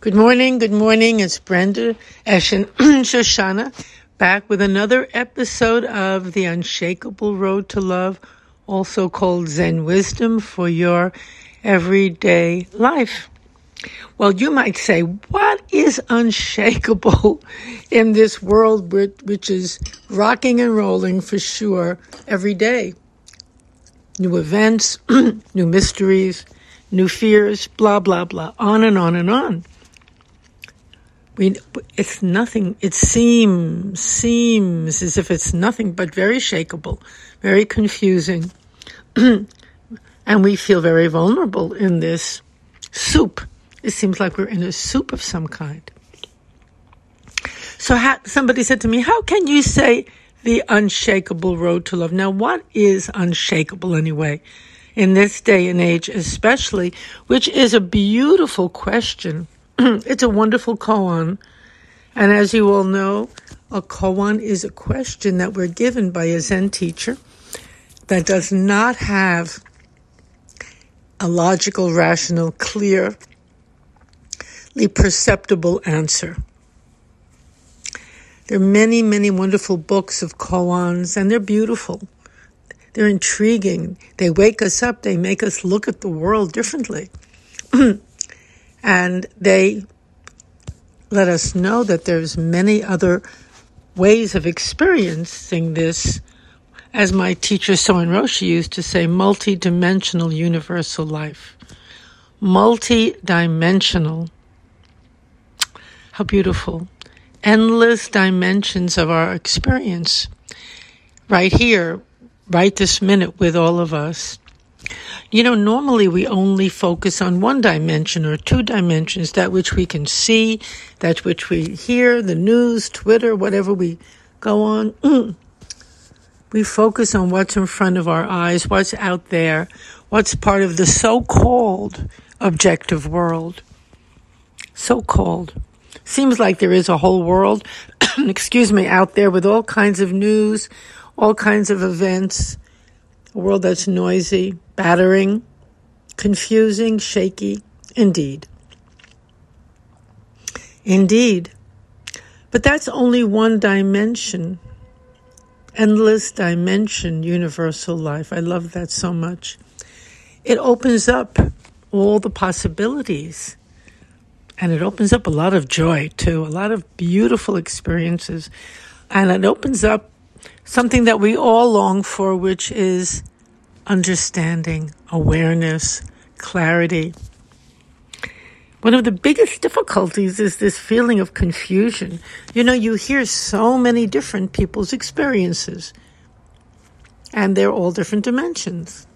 Good morning, good morning. It's Brenda Eshin Shoshanna back with another episode of The Unshakable Road to Love, also called Zen Wisdom for your everyday life. Well, you might say, what is unshakable in this world which is rocking and rolling for sure every day? New events, new mysteries, new fears, blah, blah, blah, on and on and on. We, it's nothing. It seems seems as if it's nothing but very shakable, very confusing, and we feel very vulnerable in this soup. It seems like we're in a soup of some kind. So somebody said to me, "How can you say the unshakable road to love?" Now, what is unshakable anyway? In this day and age, especially, which is a beautiful question it's a wonderful koan. And as you all know, a koan is a question that we're given by a Zen teacher that does not have a logical, rational, clearly perceptible answer. There are many, many wonderful books of koans, and they're beautiful. They're intriguing. They wake us up. They make us look at the world differently. and they let us know that there's many other ways of experiencing this. As my teacher Soen Roshi used to say multi-dimensional universal life. Multi-dimensional. How beautiful. Endless dimensions of our experience. Right here right this minute with all of us you know, normally we only focus on one dimension or two dimensions, that which we can see, that which we hear, the news, Twitter, whatever we go on. we focus on what's in front of our eyes, what's out there, what's part of the so-called objective world. So-called. Seems like there is a whole world, excuse me, out there with all kinds of news, all kinds of events, a world that's noisy, battering, confusing, shaky, indeed. Indeed. But that's only one dimension. Endless dimension, universal life. I love that so much. It opens up all the possibilities. And it opens up a lot of joy, too, a lot of beautiful experiences. And it opens up something that we all long for, which is understanding, awareness, clarity. One of the biggest difficulties is this feeling of confusion. You know, you hear so many different people's experiences, and they're all different dimensions,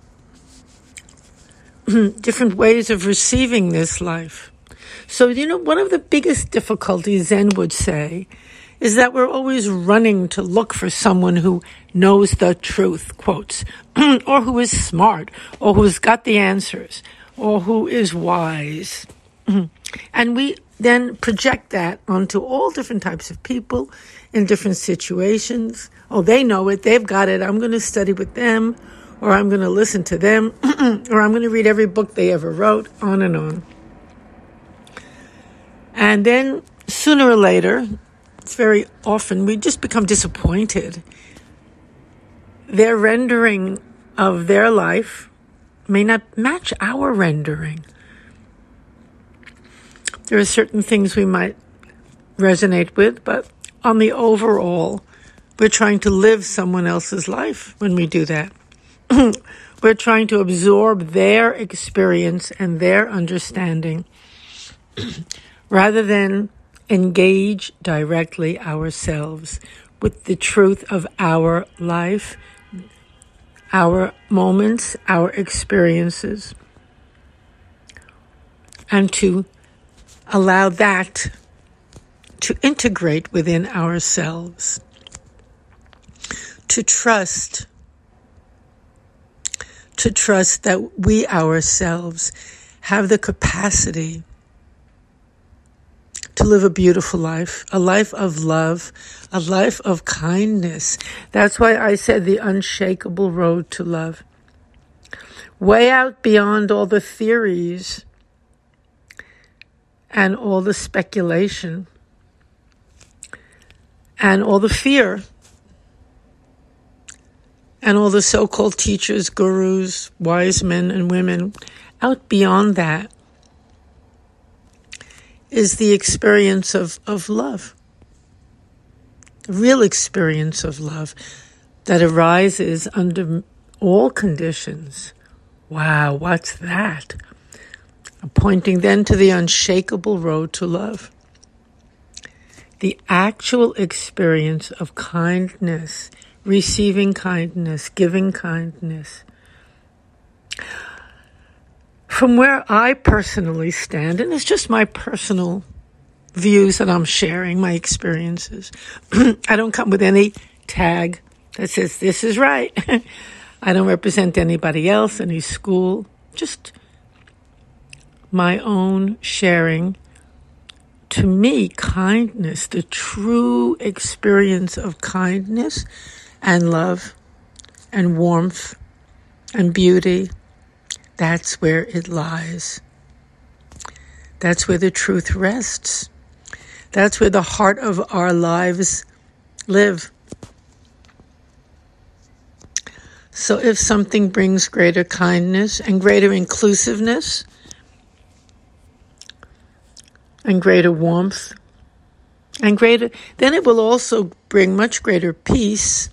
different ways of receiving this life. So, you know, one of the biggest difficulties Zen would say is that we're always running to look for someone who knows the truth, quotes, or who is smart, or who's got the answers, or who is wise. and we then project that onto all different types of people in different situations. Oh, they know it, they've got it, I'm going to study with them, or I'm going to listen to them, or I'm going to read every book they ever wrote, on and on. And then sooner or later, very often we just become disappointed. Their rendering of their life may not match our rendering. There are certain things we might resonate with, but on the overall, we're trying to live someone else's life when we do that. we're trying to absorb their experience and their understanding rather than engage directly ourselves with the truth of our life, our moments, our experiences, and to allow that to integrate within ourselves, to trust, to trust that we ourselves have the capacity to live a beautiful life, a life of love, a life of kindness. That's why I said the unshakable road to love. Way out beyond all the theories and all the speculation and all the fear and all the so called teachers, gurus, wise men, and women. Out beyond that is the experience of, of love, the real experience of love that arises under all conditions. Wow, what's that? Pointing then to the unshakable road to love. The actual experience of kindness, receiving kindness, giving kindness. From where I personally stand, and it's just my personal views that I'm sharing, my experiences. I don't come with any tag that says this is right. I don't represent anybody else, any school, just my own sharing. To me, kindness, the true experience of kindness and love and warmth and beauty, that's where it lies. That's where the truth rests. That's where the heart of our lives live. So if something brings greater kindness and greater inclusiveness and greater warmth and greater, then it will also bring much greater peace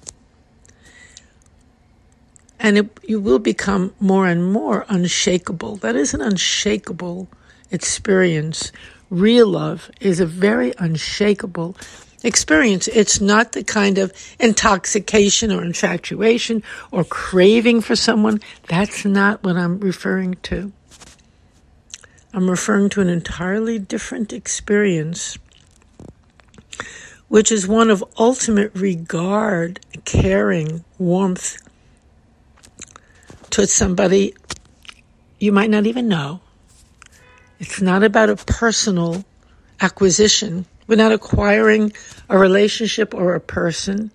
and it, you will become more and more unshakable. That is an unshakable experience. Real love is a very unshakable experience. It's not the kind of intoxication or infatuation or craving for someone. That's not what I'm referring to. I'm referring to an entirely different experience, which is one of ultimate regard, caring, warmth to somebody you might not even know. It's not about a personal acquisition we're not acquiring a relationship or a person.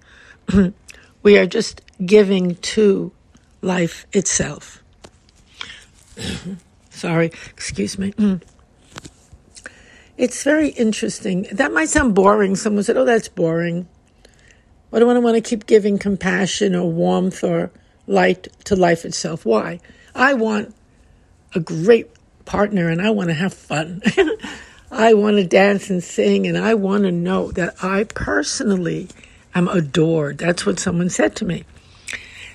we are just giving to life itself. Sorry, excuse me. It's very interesting. That might sound boring. Someone said, Oh, that's boring. Why do I want to keep giving compassion or warmth or light to life itself? Why? I want a great partner and I want to have fun. I want to dance and sing, and I want to know that I personally am adored. That's what someone said to me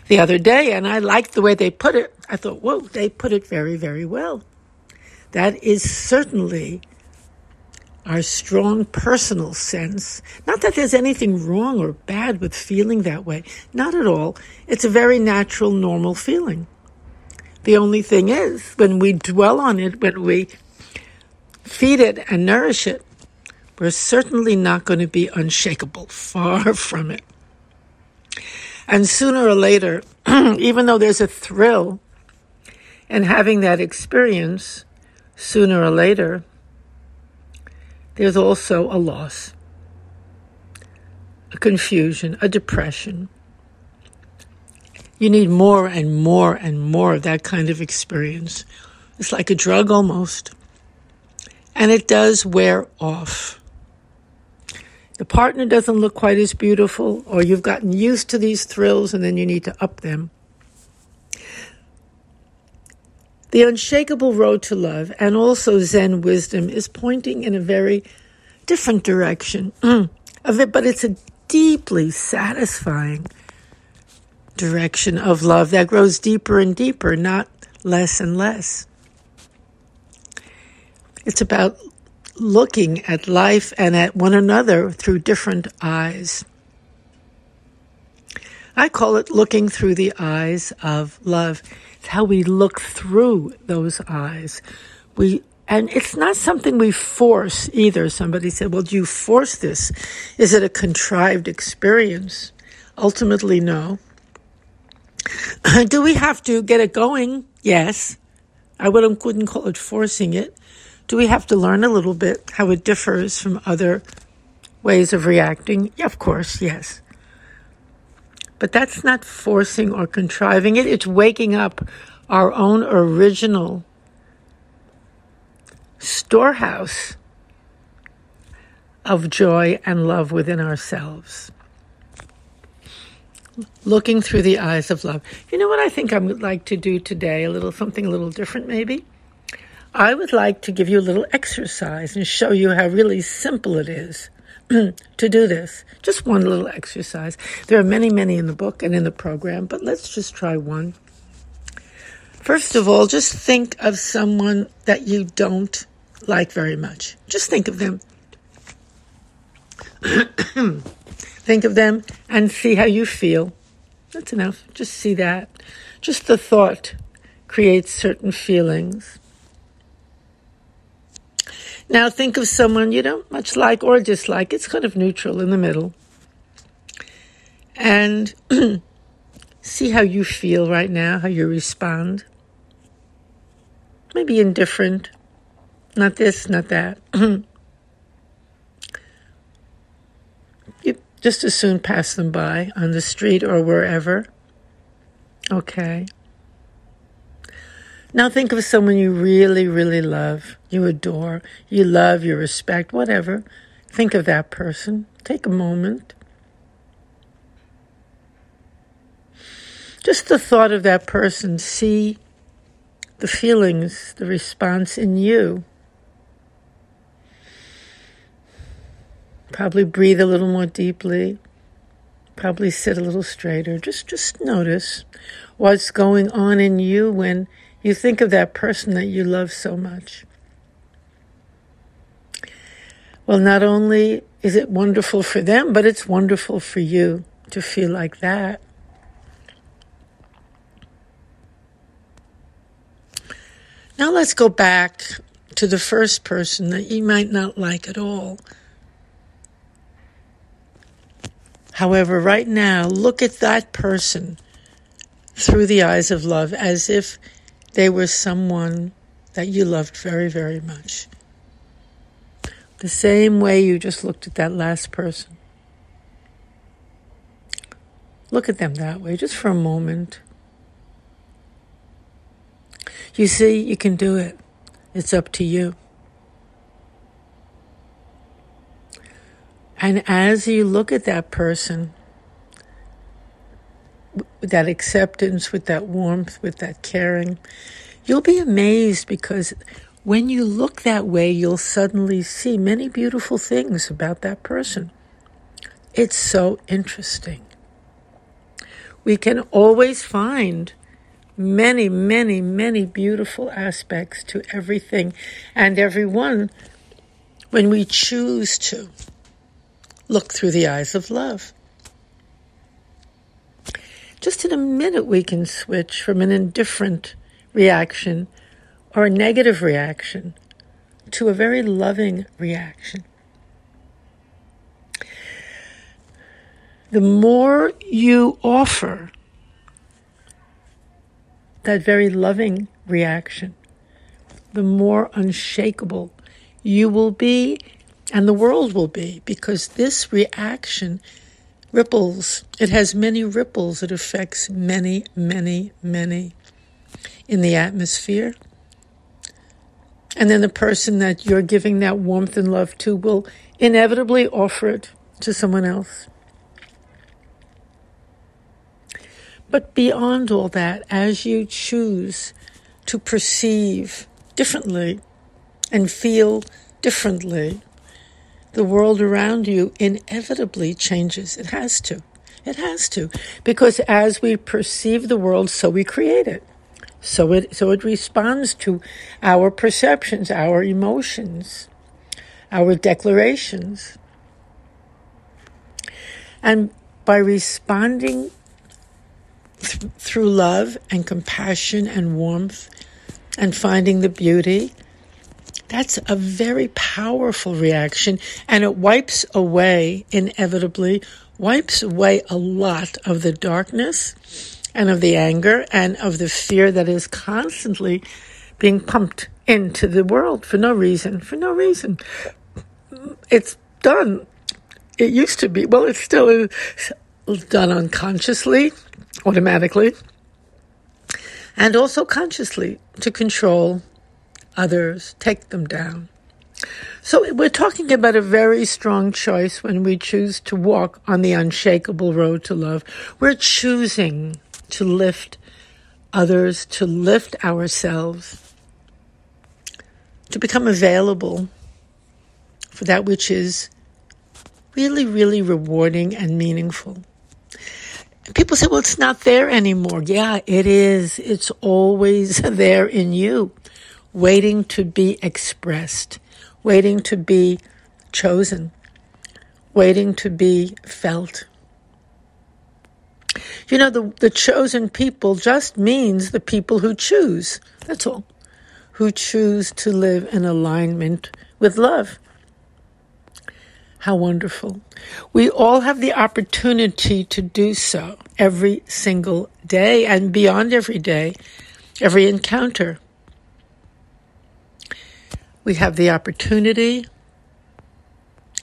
the other day, and I liked the way they put it. I thought, whoa, they put it very, very well. That is certainly our strong personal sense. Not that there's anything wrong or bad with feeling that way. Not at all. It's a very natural, normal feeling. The only thing is, when we dwell on it, when we feed it and nourish it, we're certainly not going to be unshakable. Far from it. And sooner or later, even though there's a thrill in having that experience, sooner or later, there's also a loss, a confusion, a depression. You need more and more and more of that kind of experience. It's like a drug almost and it does wear off. The partner doesn't look quite as beautiful, or you've gotten used to these thrills and then you need to up them. The unshakable road to love and also Zen wisdom is pointing in a very different direction mm, of it, but it's a deeply satisfying direction of love that grows deeper and deeper, not less and less. It's about looking at life and at one another through different eyes. I call it looking through the eyes of love. How we look through those eyes. We and it's not something we force either. Somebody said, Well, do you force this? Is it a contrived experience? Ultimately, no. do we have to get it going? Yes. I wouldn't, wouldn't call it forcing it. Do we have to learn a little bit how it differs from other ways of reacting? Yeah, of course, yes. But that's not forcing or contriving it, it's waking up our own original storehouse of joy and love within ourselves. Looking through the eyes of love. You know what I think I would like to do today? A little something a little different, maybe? I would like to give you a little exercise and show you how really simple it is to do this. Just one little exercise. There are many, many in the book and in the program, but let's just try one. First of all, just think of someone that you don't like very much. Just think of them. think of them and see how you feel. That's enough. Just see that. Just the thought creates certain feelings. Now think of someone you don't much like or dislike. It's kind of neutral in the middle. And see how you feel right now, how you respond. Maybe indifferent. Not this, not that. you just as soon pass them by on the street or wherever. Okay. Now think of someone you really, really love, you adore, you love, you respect, whatever. Think of that person. Take a moment. Just the thought of that person, see the feelings, the response in you. Probably breathe a little more deeply. Probably sit a little straighter. Just just notice what's going on in you when you think of that person that you love so much. Well, not only is it wonderful for them, but it's wonderful for you to feel like that. Now let's go back to the first person that you might not like at all. However, right now, look at that person through the eyes of love as if they were someone that you loved very, very much. The same way you just looked at that last person. Look at them that way, just for a moment. You see, you can do it. It's up to you. And as you look at that person, with that acceptance, with that warmth, with that caring, you'll be amazed because when you look that way, you'll suddenly see many beautiful things about that person. It's so interesting. We can always find many, many, many beautiful aspects to everything and everyone when we choose to look through the eyes of love. Just in a minute, we can switch from an indifferent reaction or a negative reaction to a very loving reaction. The more you offer that very loving reaction, the more unshakable you will be and the world will be because this reaction ripples. It has many ripples. It affects many, many, many in the atmosphere. And then the person that you're giving that warmth and love to will inevitably offer it to someone else. But beyond all that, as you choose to perceive differently and feel differently, the world around you inevitably changes. It has to. It has to. Because as we perceive the world, so we create it. So it, so it responds to our perceptions, our emotions, our declarations. And by responding th- through love and compassion and warmth and finding the beauty, that's a very powerful reaction and it wipes away, inevitably, wipes away a lot of the darkness and of the anger and of the fear that is constantly being pumped into the world for no reason, for no reason. It's done. It used to be, well, it's still done unconsciously, automatically, and also consciously to control others, take them down. So we're talking about a very strong choice when we choose to walk on the unshakable road to love. We're choosing to lift others, to lift ourselves, to become available for that which is really, really rewarding and meaningful. People say, well, it's not there anymore. Yeah, it is. It's always there in you, waiting to be expressed waiting to be chosen, waiting to be felt. You know, the, the chosen people just means the people who choose. That's all. Who choose to live in alignment with love. How wonderful. We all have the opportunity to do so every single day and beyond every day, every encounter we have the opportunity.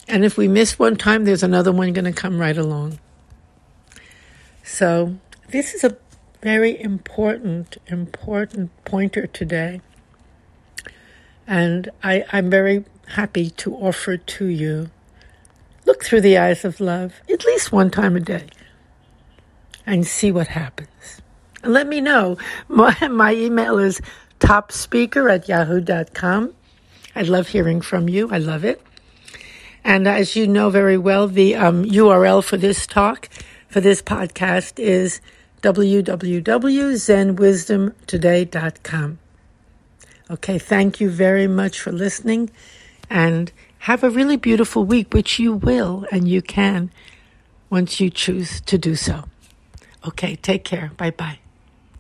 And if we miss one time, there's another one going to come right along. So, this is a very important, important pointer today. And I, I'm very happy to offer to you. Look through the eyes of love at least one time a day and see what happens. And let me know. My, my email is topspeaker at yahoo.com. I love hearing from you. I love it. And as you know very well, the um, URL for this talk, for this podcast is www.zenwisdomtoday.com. Okay, thank you very much for listening and have a really beautiful week, which you will and you can once you choose to do so. Okay, take care. Bye bye.